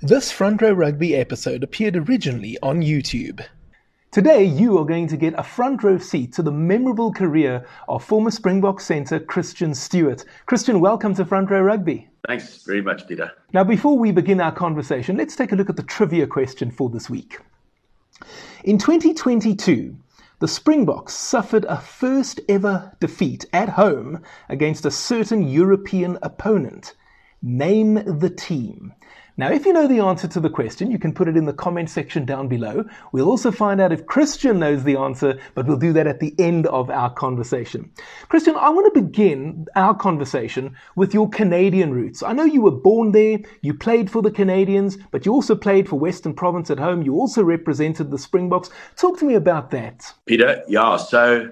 This Front Row Rugby episode appeared originally on YouTube. Today, you are going to get a front row seat to the memorable career of former Springbok centre Christian Stewart. Christian, welcome to Front Row Rugby. Thanks very much, Peter. Now, before we begin our conversation, let's take a look at the trivia question for this week. In 2022, the Springboks suffered a first ever defeat at home against a certain European opponent. Name the team. Now, if you know the answer to the question, you can put it in the comment section down below. We'll also find out if Christian knows the answer, but we'll do that at the end of our conversation. Christian, I want to begin our conversation with your Canadian roots. I know you were born there, you played for the Canadians, but you also played for Western Province at home. You also represented the Springboks. Talk to me about that. Peter, yeah, so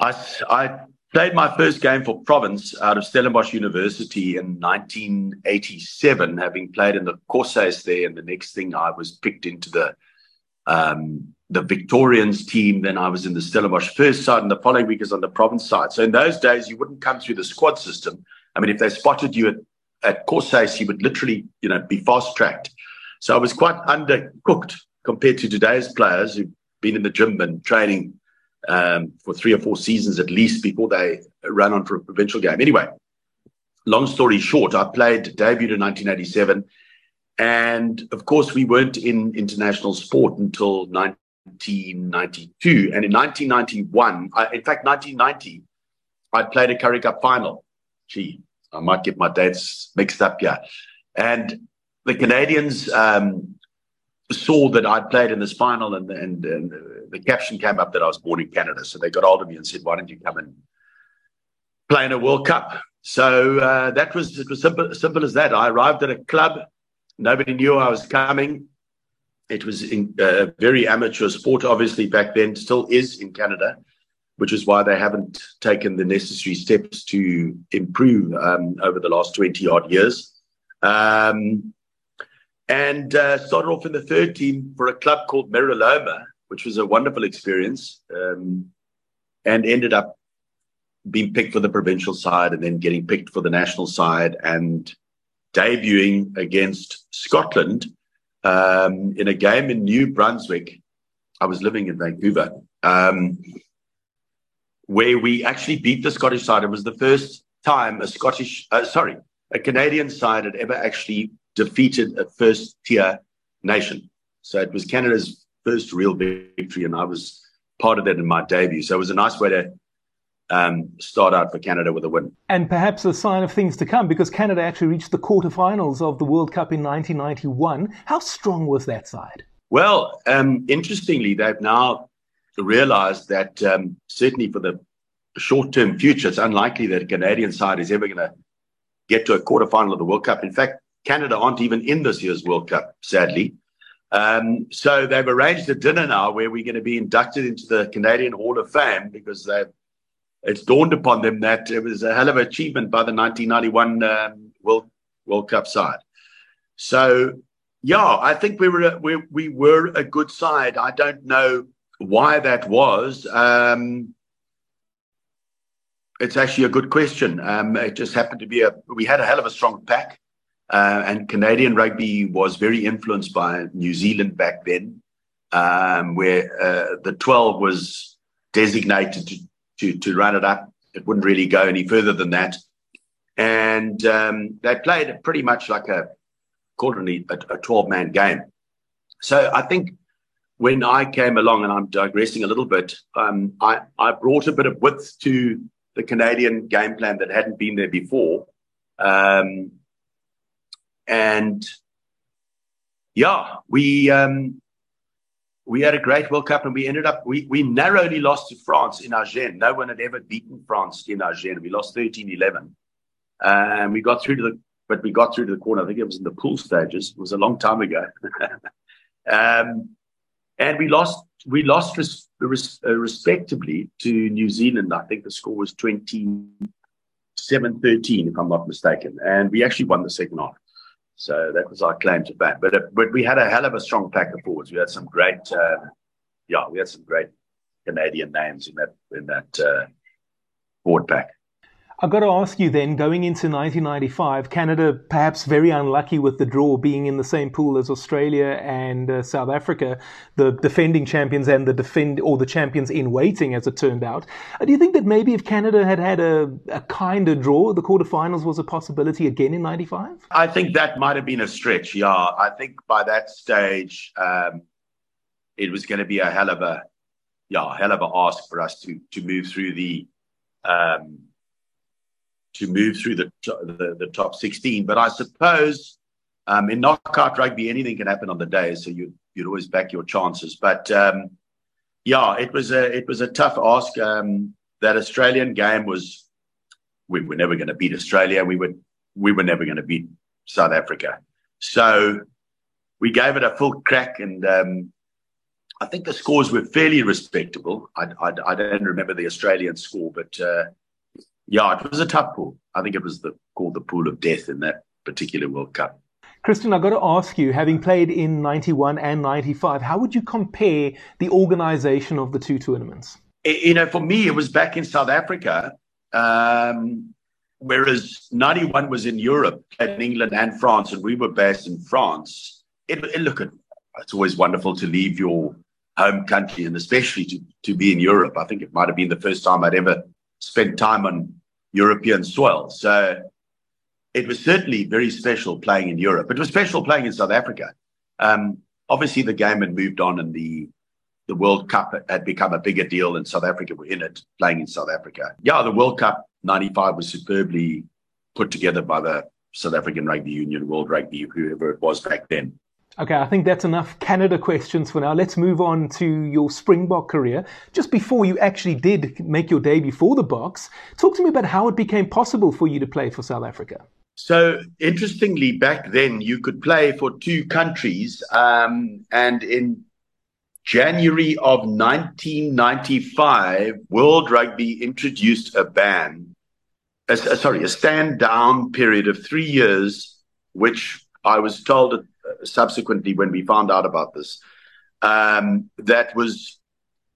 I, I Played my first game for Province out of Stellenbosch University in 1987, having played in the Corsairs there. And the next thing I was picked into the um, the Victorians team. Then I was in the Stellenbosch first side, and the following week is on the Province side. So in those days, you wouldn't come through the squad system. I mean, if they spotted you at at Corsairs, you would literally, you know, be fast tracked. So I was quite undercooked compared to today's players who've been in the gym and training um, for three or four seasons at least before they ran on for a provincial game. Anyway, long story short, I played debuted in 1987. And of course, we weren't in international sport until 1992. And in 1991, I, in fact, 1990, I played a Currie Cup final. Gee, I might get my dates mixed up here. And the Canadians um, saw that I'd played in this final, and, and, and the caption came up that I was born in Canada. So they got hold of me and said, "Why don't you come and play in a World Cup?" So uh, that was it was simple, simple as that. I arrived at a club. Nobody knew I was coming. It was in, uh, very amateur sport, obviously back then, still is in Canada, which is why they haven't taken the necessary steps to improve um, over the last twenty odd years. Um, and uh, started off in the third team for a club called Meraloma, which was a wonderful experience, um, and ended up being picked for the provincial side and then getting picked for the national side and debuting against Scotland um, in a game in New Brunswick. I was living in Vancouver, um, where we actually beat the Scottish side. It was the first time a Scottish, uh, sorry, a Canadian side had ever actually defeated a first tier nation. So it was Canada's first real victory, and I was part of that in my debut. So it was a nice way to um, start out for Canada with a win. And perhaps a sign of things to come because Canada actually reached the quarterfinals of the World Cup in 1991. How strong was that side? Well, um, interestingly, they've now realized that um, certainly for the short term future, it's unlikely that a Canadian side is ever going to get to a quarterfinal of the World Cup. In fact, Canada aren't even in this year's World Cup, sadly. Um, so they've arranged a dinner now where we're going to be inducted into the Canadian Hall of Fame because they've it's dawned upon them that it was a hell of an achievement by the 1991 um, World World Cup side. So yeah, I think we were a, we we were a good side. I don't know why that was. Um, it's actually a good question. Um, it just happened to be a we had a hell of a strong pack. Uh, and Canadian rugby was very influenced by New Zealand back then, um, where uh, the 12 was designated to, to, to, run it up. It wouldn't really go any further than that. And um, they played pretty much like a, quarterly a, a 12 man game. So I think when I came along, and I'm digressing a little bit, um, I, I brought a bit of width to the Canadian game plan that hadn't been there before. Um, and yeah, we um, we had a great World Cup, and we ended up we we narrowly lost to France in Agen. No one had ever beaten France in Agen. We lost 13-11. and we got through to the but we got through to the corner. I think it was in the pool stages. It was a long time ago. um, and we lost we lost res, res, uh, respectably to New Zealand. I think the score was 27-13, if I'm not mistaken. And we actually won the second half. So that was our claim to fame. But, uh, but we had a hell of a strong pack of forwards. We had some great, uh, yeah, we had some great Canadian names in that in that uh, forward pack. I've got to ask you then, going into 1995, Canada perhaps very unlucky with the draw being in the same pool as Australia and uh, South Africa, the defending champions and the defend or the champions in waiting, as it turned out. Uh, do you think that maybe if Canada had had a, a kinder draw, the quarterfinals was a possibility again in 95? I think that might have been a stretch, yeah. I think by that stage, um, it was going to be a hell of a, yeah, hell of a ask for us to, to move through the, um, to move through the, the, the top 16. But I suppose um, in knockout rugby, anything can happen on the day, so you, you'd always back your chances. But um, yeah, it was a it was a tough ask. Um, that Australian game was we were never going to beat Australia. We were we were never going to beat South Africa. So we gave it a full crack, and um, I think the scores were fairly respectable. I, I, I, don't remember the Australian score, but uh, yeah, it was a tough pool. I think it was the, called the pool of death in that particular World Cup. Christian, I've got to ask you, having played in 91 and 95, how would you compare the organization of the two tournaments? You know, for me, it was back in South Africa, um, whereas 91 was in Europe, in England and France, and we were based in France. It, it, look, it's always wonderful to leave your home country and especially to, to be in Europe. I think it might have been the first time I'd ever spent time on European soil. So it was certainly very special playing in Europe. It was special playing in South Africa. Um, obviously, the game had moved on, and the the World Cup had become a bigger deal, and South Africa were in it, playing in South Africa. Yeah, the World Cup '95 was superbly put together by the South African Rugby Union, World Rugby, whoever it was back then. Okay, I think that's enough Canada questions for now. Let's move on to your Springbok career. Just before you actually did make your debut for the Boks, talk to me about how it became possible for you to play for South Africa. So, interestingly, back then you could play for two countries. Um, and in January of 1995, World Rugby introduced a ban, a, sorry, a stand down period of three years, which I was told subsequently when we found out about this, um, that was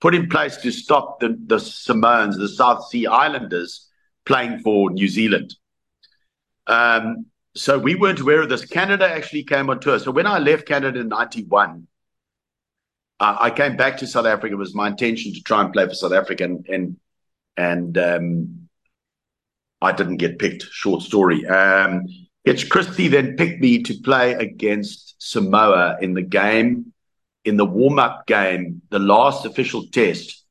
put in place to stop the, the Samoans, the South Sea Islanders, playing for New Zealand. Um, so we weren't aware of this. Canada actually came on tour. So when I left Canada in 91, uh, I came back to South Africa. It was my intention to try and play for South Africa, and and, and um, I didn't get picked. Short story. Um, Kitch Christie then picked me to play against Samoa in the game, in the warm up game, the last official test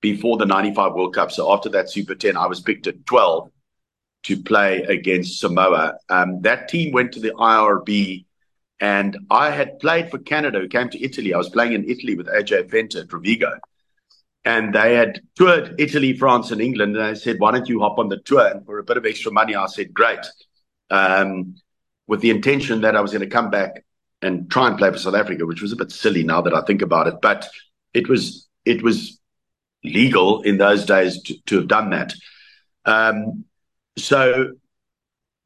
before the 95 World Cup. So after that Super 10, I was picked at 12 to play against Samoa. Um, that team went to the IRB, and I had played for Canada, who came to Italy. I was playing in Italy with AJ Venter at Rovigo. And they had toured Italy, France, and England. And I said, Why don't you hop on the tour? And for a bit of extra money, I said, Great with the intention that I was going to come back and try and play for South Africa, which was a bit silly now that I think about it. But it was it was legal in those days to, to have done that. Um, so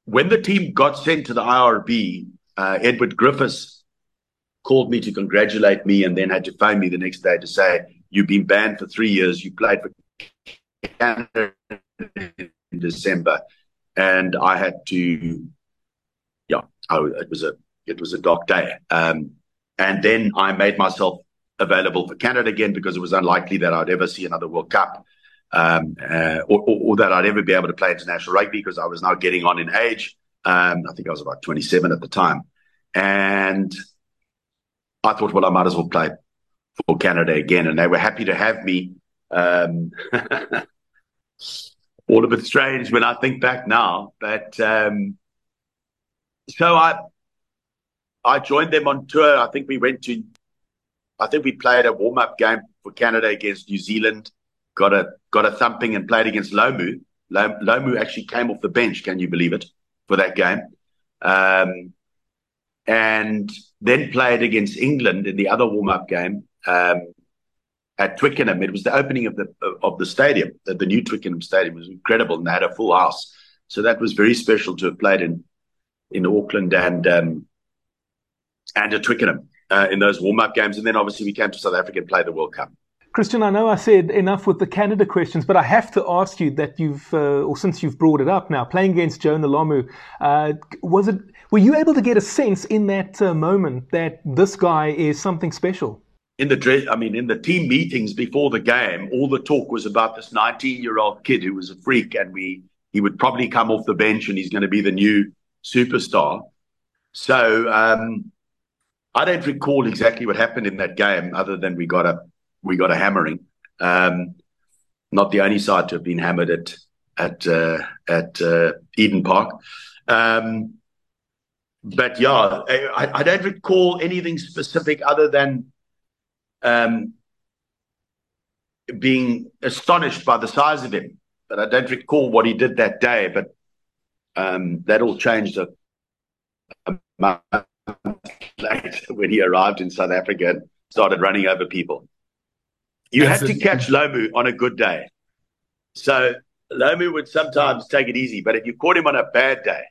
when the team got sent to the IRB, uh, Edward Griffiths called me to congratulate me and then had to phone me the next day to say, You've been banned for three years. You played for Canada in December and I had to, yeah, I, it was a it was a dark day. Um, and then I made myself available for Canada again because it was unlikely that I'd ever see another World Cup um, uh, or, or, or, that I'd ever be able to play international rugby because I was now getting on in age. Um, I think I was about 27 at the time. And I thought, well, I might as well play for Canada again. And they were happy to have me. Um, all a bit strange when I think back now. But um, so I I joined them on tour. I think we went to I think we played a warm up game for Canada against New Zealand. Got a got a thumping and played against Lomu. Lomu actually came off the bench. Can you believe it for that game? Um, and then played against England in the other warm up game. Um, at Twickenham. It was the opening of the of the stadium. The, the new Twickenham Stadium it was incredible, and they had a full house. So that was very special to have played in in Auckland and um, and at Twickenham uh, in those warm up games. And then obviously we came to South Africa and played the World Cup. Christian, I know I said enough with the Canada questions, but I have to ask you that you've, uh, or since you've brought it up now, playing against Jonah Lomu, uh, was it, were you able to get a sense in that uh, moment that this guy is something special? In the dress, I mean, in the team meetings before the game, all the talk was about this 19-year-old kid who was a freak, and we he would probably come off the bench and he's going to be the new superstar. So um, I don't recall exactly what happened in that game, other than we got a we got a hammering. Um, not the only side to have been hammered at at uh, at uh, Eden Park. Um, but yeah, I, I, don't recall anything specific other than um, being astonished by the size of him. But I don't recall what he did that day. But um, that all changed a, a month later when he arrived in South Africa and started running over people. You had to catch Lomu on a good day. So Lomu would sometimes take it easy, but if you caught him on a bad day,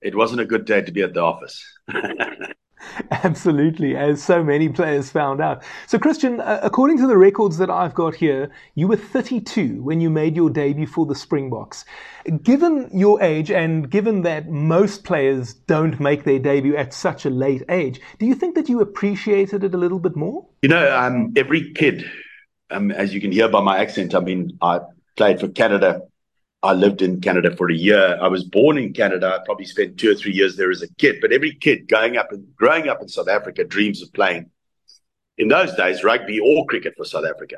it wasn't a good day to be at the office. Absolutely, as so many players found out. So, Christian, uh, according to the records that I've got here, you were 32 when you made your debut for the Springboks. Given your age and given that most players don't make their debut at such a late age, do you think that you appreciated it a little bit more? You know, um, every kid um, as you can hear by my accent, I mean, I played for Canada. I lived in Canada for a year. I was born in Canada. I probably spent two or three years there as a kid. But every kid going up and growing up in South Africa dreams of playing, in those days, rugby or cricket for South Africa.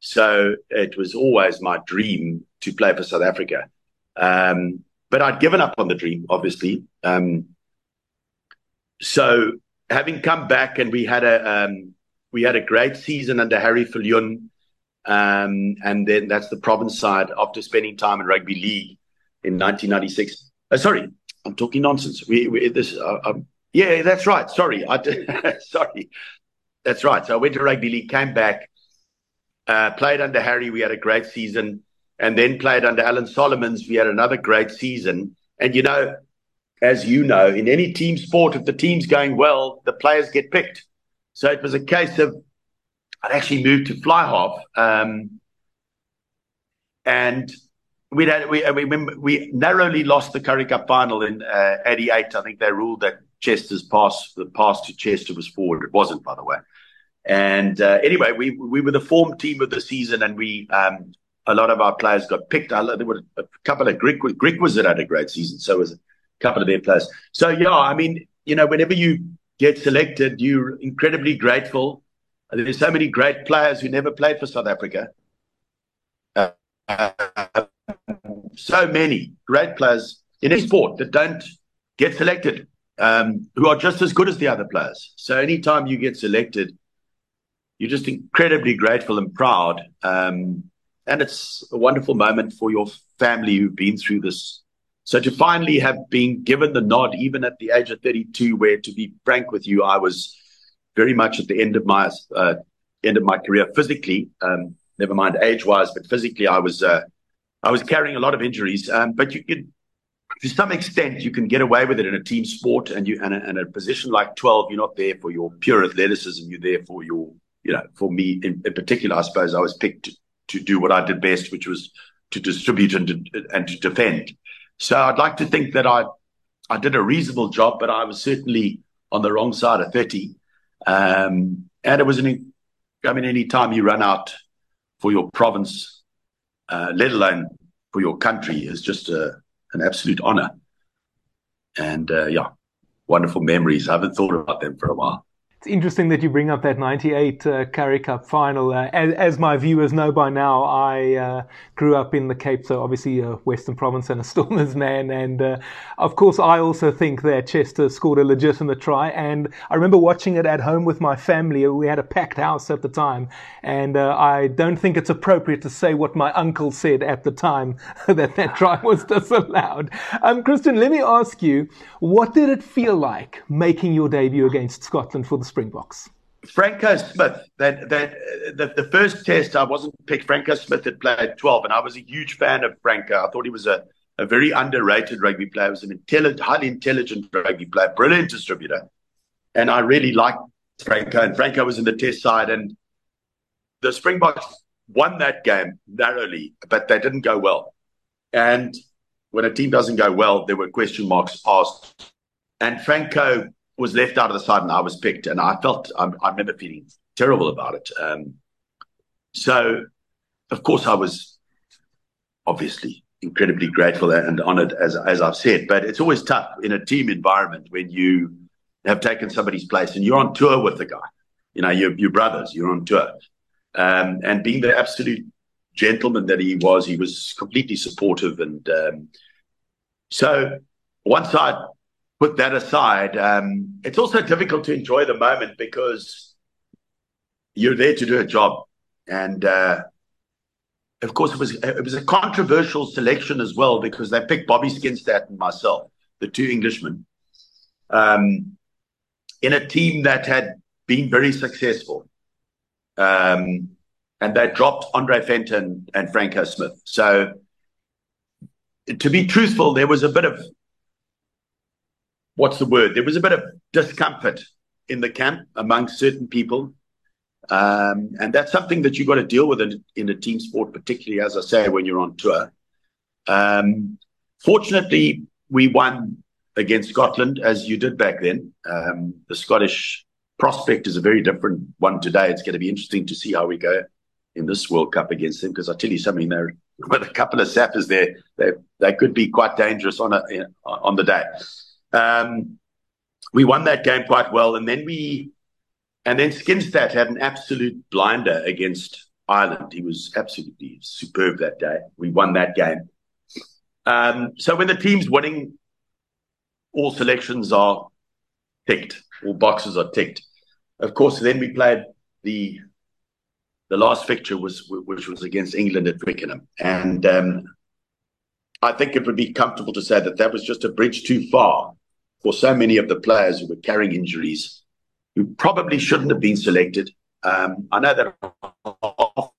So it was always my dream to play for South Africa. Um, but I'd given up on the dream, obviously. Um, so having come back and we had a um, we had a great season under Harry Viljoen. Um, and then that's the province side after spending time in rugby league in 1996. Uh, sorry, I'm talking nonsense. We, we this, uh, um, yeah, that's right. Sorry, I did, sorry, that's right. So I went to rugby league, came back, uh, played under Harry. We had a great season, and then played under Alan Solomons. We had another great season. And you know, as you know, in any team sport, if the team's going well, the players get picked. So it was a case of I'd actually moved to fly um, and we had we we, we narrowly lost the Currie Cup final in uh, '88. I think they ruled that Chester's pass the pass to Chester was forward. It wasn't, by the way. And uh, anyway, we we were the form team of the season, and we um, a lot of our players got picked. I, there were a couple of Greek Greek was had a great season, so was a couple of their players. So yeah, I mean, you know, whenever you get selected, you're incredibly grateful. There's so many great players who never played for South Africa. Uh, so many great players in any sport that don't get selected, um, who are just as good as the other players. So anytime you get selected, you're just incredibly grateful and proud. Um, and it's a wonderful moment for your family who've been through this so to finally have been given the nod, even at the age of 32, where to be frank with you, I was very much at the end of my uh, end of my career physically. Um, never mind age-wise, but physically, I was uh, I was carrying a lot of injuries. Um, but you can, to some extent, you can get away with it in a team sport, and you and a, and a position like 12, you're not there for your pure athleticism. You're there for your, you know, for me in, in particular, I suppose I was picked to, to do what I did best, which was to distribute and to, and to defend. So I'd like to think that I I did a reasonable job, but I was certainly on the wrong side of 30. Um, and it was an, I mean, any time you run out for your province, uh, let alone for your country, is just a, an absolute honor. And uh, yeah, wonderful memories. I haven't thought about them for a while. It's interesting that you bring up that 98 uh, Currie Cup final. Uh, as, as, my viewers know by now, I uh, grew up in the Cape, so obviously a Western Province and a Stormers man. And uh, of course, I also think that Chester scored a legitimate try. And I remember watching it at home with my family. We had a packed house at the time. And uh, I don't think it's appropriate to say what my uncle said at the time that that try was disallowed. Um, Christian, let me ask you, what did it feel like making your debut against Scotland for the Springboks? Franco Smith, that that the, the first test I wasn't picked. Franco Smith had played 12, and I was a huge fan of Franco. I thought he was a, a very underrated rugby player. He was an intelligent, highly intelligent rugby player, brilliant distributor. And I really liked Franco, and Franco was in the test side. And the Springboks won that game narrowly, but they didn't go well. And when a team doesn't go well, there were question marks asked. And Franco was left out of the side, and I was picked, and I felt I, I remember feeling terrible about it. Um, so, of course, I was obviously incredibly grateful and honoured, as as I've said. But it's always tough in a team environment when you have taken somebody's place and you're on tour with the guy. You know, you're, you're brothers. You're on tour, um, and being the absolute gentleman that he was, he was completely supportive. And um, so, once I put that aside, um, it's also difficult to enjoy the moment because you're there to do a job, and uh, of course, it was it was a controversial selection as well because they picked Bobby Skinstad and myself, the two Englishmen, um, in a team that had been very successful. Um, and they dropped Andre Venter and Franco Smith. So, to be truthful, there was a bit of what's the word? There was a bit of discomfort in the camp amongst certain people um, and that's something that you've got to deal with in, in a team sport, particularly, as I say, when you're on tour. Um, fortunately, we won against Scotland, as you did back then. Um, the Scottish prospect is a very different one today. It's going to be interesting to see how we go in this World Cup against them, because I tell you something, they're with a couple of sappers there, they they could be quite dangerous on a, on the day. Um, we won that game quite well, and then we and then Skinstad had an absolute blinder against Ireland. He was absolutely superb that day. We won that game. Um, so when the team's winning, all selections are ticked, all boxes are ticked. Of course, then we played the the last fixture was which was against England at Twickenham, and um, I think it would be comfortable to say that that was just a bridge too far for so many of the players who were carrying injuries who probably shouldn't have been selected. Um, I know that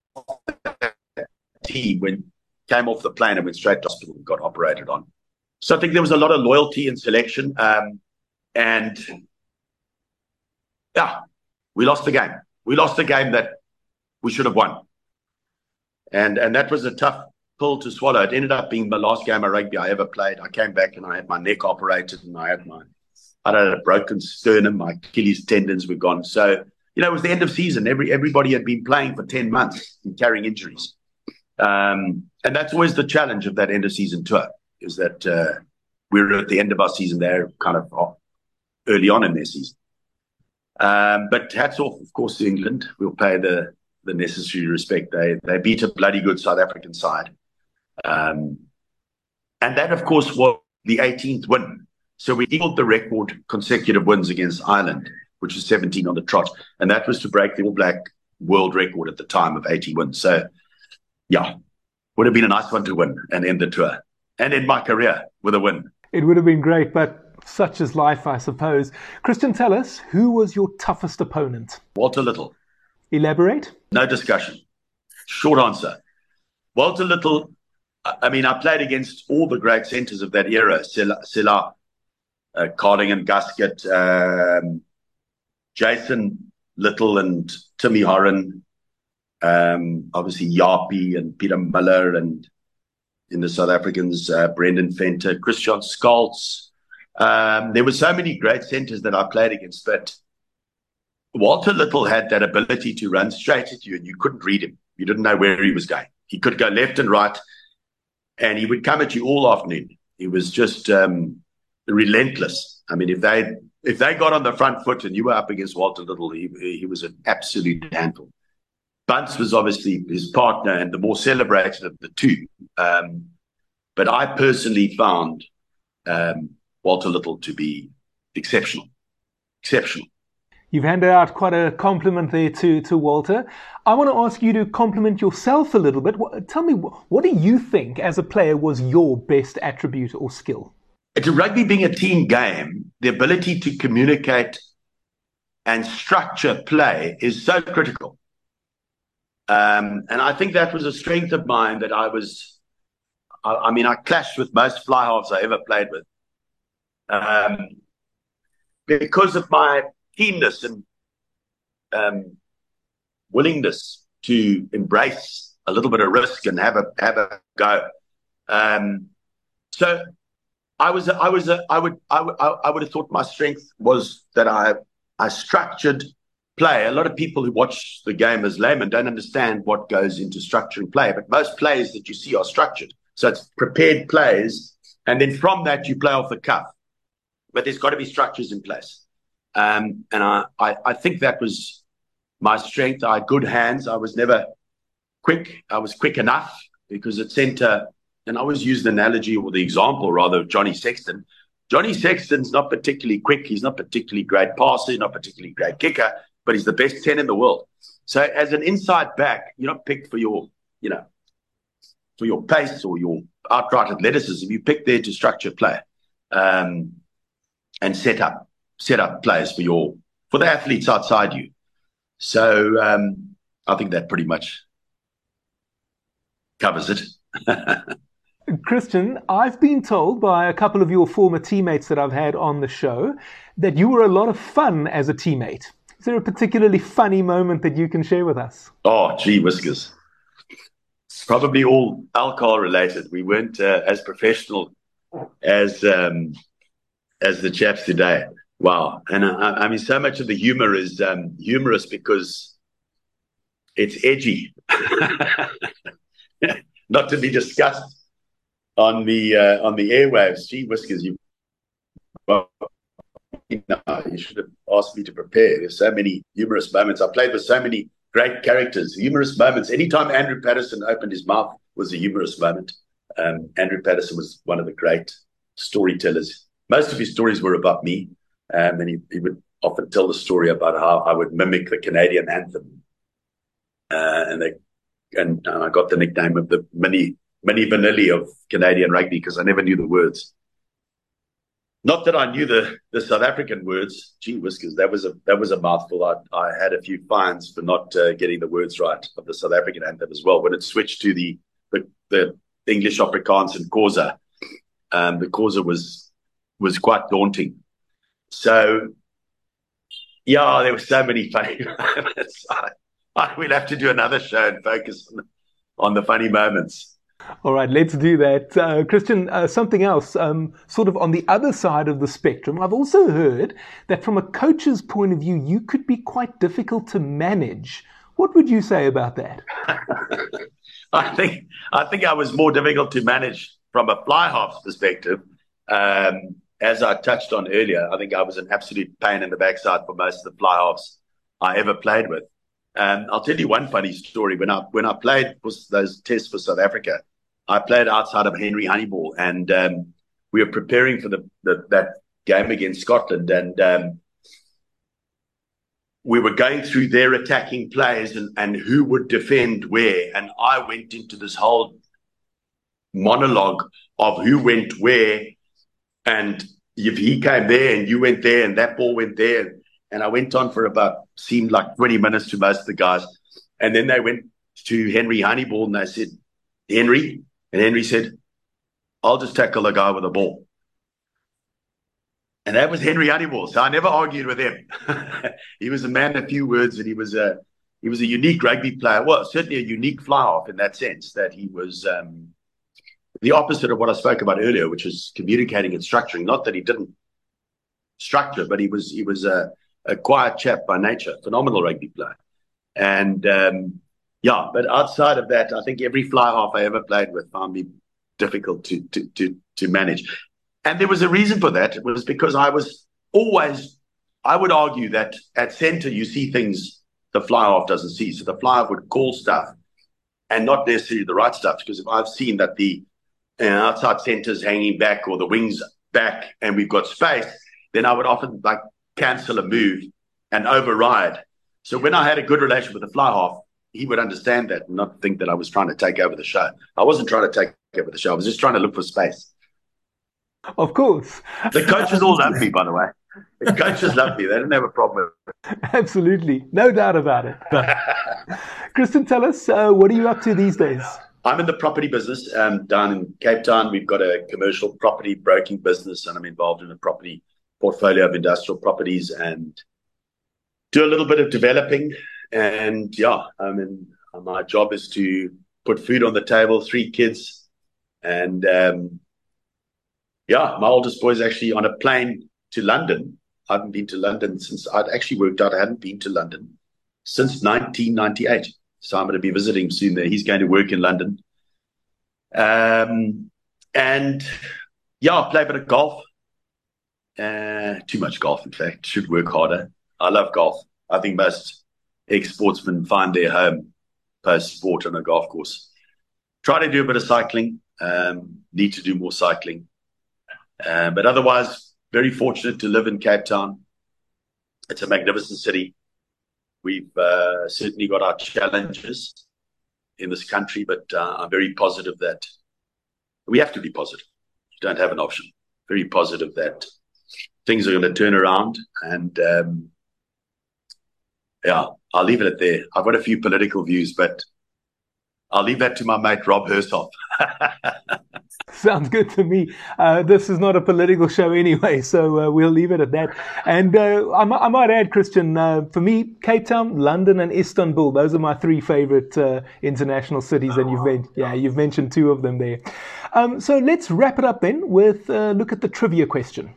team when came off the plane and went straight to hospital and got operated on. So I think there was a lot of loyalty in selection, um, and yeah, we lost the game. We lost the game that we should have won, and and that was a tough pill to swallow. It ended up being the last game of rugby I ever played. I came back and I had my neck operated and I had my I had a broken sternum, my Achilles tendons were gone. So, you know, it was the end of season. Every everybody had been playing for 10 months and carrying injuries. Um, and that's always the challenge of that end of season tour, is that uh, we're at the end of our season there, kind of early on in their season. Um, but hats off, of course, to England. We'll pay the the necessary respect. They they beat a bloody good South African side. Um, and that, of course, was the 18th win so we equaled the record consecutive wins against Ireland, which was 17 on the trot. And that was to break the All Black world record at the time of 80 wins. So, yeah, would have been a nice one to win and end the tour and end my career with a win. It would have been great, but such is life, I suppose. Christian, tell us, who was your toughest opponent? Walter Little. Elaborate? No discussion. Short answer. Walter Little, I mean, I played against all the great centres of that era, Sella, uh, Carling and Guscott, um, Jason Little and Timmy Horan, um, obviously Yapi and Peter Miller, and in the South Africans, uh, Brendan Venter, Christian Scholtz. Um, there were so many great centers that I played against, but Walter Little had that ability to run straight at you, and you couldn't read him. You didn't know where he was going. He could go left and right, and he would come at you all afternoon. He was just um, relentless. I mean, if they if they got on the front foot and you were up against Walter Little, he he was an absolute handful. Bunce was obviously his partner and the more celebrated of the two. Um, but I personally found um, Walter Little to be exceptional, exceptional. You've handed out quite a compliment there to, to Walter. I want to ask you to compliment yourself a little bit. Tell me, what do you think as a player was your best attribute or skill? It's rugby being a team game, the ability to communicate and structure play is so critical. Um, and I think that was a strength of mine that I was, I, I mean, I clashed with most fly halves I ever played with. Um, because of my keenness and um, willingness to embrace a little bit of risk and have a have a go. Um, so I was I was I would I would I would have thought my strength was that I I structured play. A lot of people who watch the game as laymen don't understand what goes into structuring play, but most plays that you see are structured. So it's prepared plays, and then from that you play off the cuff. But there's got to be structures in place, um, and I, I I think that was my strength. I had good hands. I was never quick. I was quick enough because at centre and I always use the analogy or the example rather of Johnny Sexton. Johnny Sexton's not particularly quick. He's not particularly great passer, not particularly great kicker, but he's the best 10 in the world. So as an inside back, you're not picked for your, you know, for your pace or your outright athleticism. You pick there to structure play um, and set up set up players for your for the athletes outside you. So um, I think that pretty much covers it. Christian, I've been told by a couple of your former teammates that I've had on the show that you were a lot of fun as a teammate. Is there a particularly funny moment that you can share with us? Oh, gee whiskers. Probably all alcohol related. We weren't uh, as professional as um, as the chaps today. Wow. And I, I mean, so much of the humor is um, humorous because it's edgy. Not to be discussed on the uh, on the airwaves. Gee whiskers, you. Well, no, you should have asked me to prepare. There's so many humorous moments. I played with so many great characters, humorous moments. Anytime Andrew Patterson opened his mouth was a humorous moment. Um, Andrew Patterson was one of the great storytellers. Most of his stories were about me, um, and he, he would often tell the story about how I would mimic the Canadian anthem. Uh, and they, and, and I got the nickname of the mini mini vanilli of Canadian rugby because I never knew the words. Not that I knew the, the South African words. Gee whiskers, that was a that was a mouthful. I, I had a few fines for not uh, getting the words right of the South African anthem as well. When it switched to the the, the English Afrikaans and Xhosa, um, the Xhosa was was quite daunting. So, yeah, there were so many funny moments. I, I, we'll have to do another show and focus on, on the funny moments. All right, let's do that. Uh, Christian, uh, something else, um, sort of on the other side of the spectrum. I've also heard that from a coach's point of view, you could be quite difficult to manage. What would you say about that? I think I think I was more difficult to manage from a fly half's perspective. Um, as I touched on earlier, I think I was an absolute pain in the backside for most of the halves I ever played with. Um, I'll tell you one funny story. When I when I played those tests for South Africa, I played outside of Henry Honeyball, and um, we were preparing for the, the, that game against Scotland, and um, we were going through their attacking players and, and who would defend where, and I went into this whole monologue of who went where, and if he came there and you went there and that ball went there, and I went on for about seemed like twenty minutes to most of the guys, and then they went to Henry Honeyball and they said, Henry, and Henry said, I'll just tackle a guy with a ball. And that was Henry Honeyball. So I never argued with him. he was a man of few words and he was a he was a unique rugby player. Well, certainly a unique fly off in that sense that he was um, the opposite of what I spoke about earlier, which was communicating and structuring. Not that he didn't structure, but he was he was a, a quiet chap by nature, phenomenal rugby player. And um, yeah, but outside of that, I think every fly half I ever played with found me difficult to to to to manage. And there was a reason for that. It was because I was always, I would argue that at center you see things the fly half doesn't see. So the fly half would call stuff and not necessarily the right stuff. Because if I've seen that the know, outside center's hanging back or the wings back and we've got space, then I would often like cancel a move and override. So when I had a good relation with the fly half, he would understand that and not think that I was trying to take over the show. I wasn't trying to take over the show. I was just trying to look for space. Of course. The coaches all love me, by the way. The coaches love me. They didn't have a problem. Absolutely. No doubt about it. Christian, tell us, uh, what are you up to these days? I'm in the property business um, down in Cape Town. We've got a commercial property broking business, and I'm involved in a property portfolio of industrial properties and do a little bit of developing and yeah, I mean, my job is to put food on the table, three kids. And um, yeah, my oldest boy is actually on a plane to London. I haven't been to London since I'd actually worked out I hadn't been to London since 1998. So I'm going to be visiting soon there. He's going to work in London. Um, and yeah, play a bit of golf. Uh, too much golf, in fact. Should work harder. I love golf. I think most ex sportsmen find their home post sport on a golf course. Try to do a bit of cycling. Um, need to do more cycling. Uh, but otherwise, very fortunate to live in Cape Town. It's a magnificent city. We've uh, certainly got our challenges in this country, but uh, I'm very positive that we have to be positive. You don't have an option. Very positive that things are going to turn around. And um, yeah, I'll leave it at there. I've got a few political views, but I'll leave that to my mate Rob Hersov. Sounds good to me. Uh, this is not a political show anyway, so uh, we'll leave it at that. And uh, I, m- I might add, Christian, uh, for me, Cape Town, London, and Istanbul. Those are my three favorite uh, international cities, and you've men- yeah you've mentioned two of them there. Um, so let's wrap it up then with a look at the trivia question.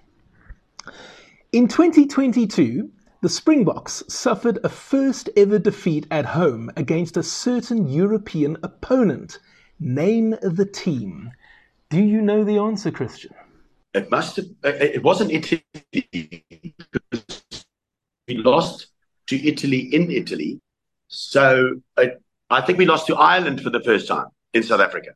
In 2022, the Springboks suffered a first ever defeat at home against a certain European opponent. Name the team. Do you know the answer, Christian? It must have. Uh, it wasn't Italy. We lost to Italy in Italy, so it, I think we lost to Ireland for the first time in South Africa.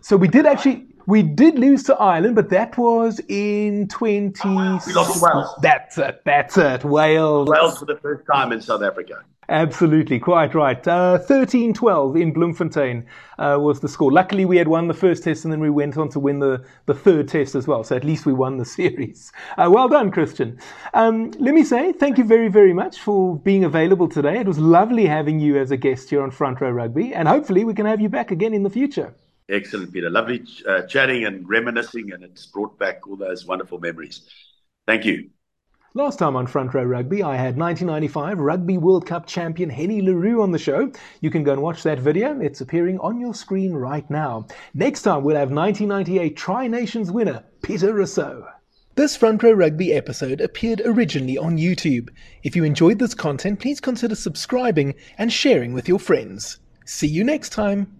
So we did actually we did lose to Ireland, but that was in 20. We lost to Wales. That's it. That's it. Wales. Wales for the first time in South Africa. Absolutely, quite right. Uh, 13-12 in Bloemfontein uh, was the score. Luckily, we had won the first test, and then we went on to win the, the third test as well. So at least we won the series. Uh, well done, Christian. Um, let me say thank you very, very much for being available today. It was lovely having you as a guest here on Front Row Rugby, and hopefully we can have you back again in the future. Excellent, Peter. Lovely uh, chatting and reminiscing, and it's brought back all those wonderful memories. Thank you. Last time on Front Row Rugby, I had 1995 Rugby World Cup champion Hennie le Roux on the show. You can go and watch that video. It's appearing on your screen right now. Next time, we'll have 1998 Tri Nations winner Pieter Rossouw. This Front Row Rugby episode appeared originally on YouTube. If you enjoyed this content, please consider subscribing and sharing with your friends. See you next time.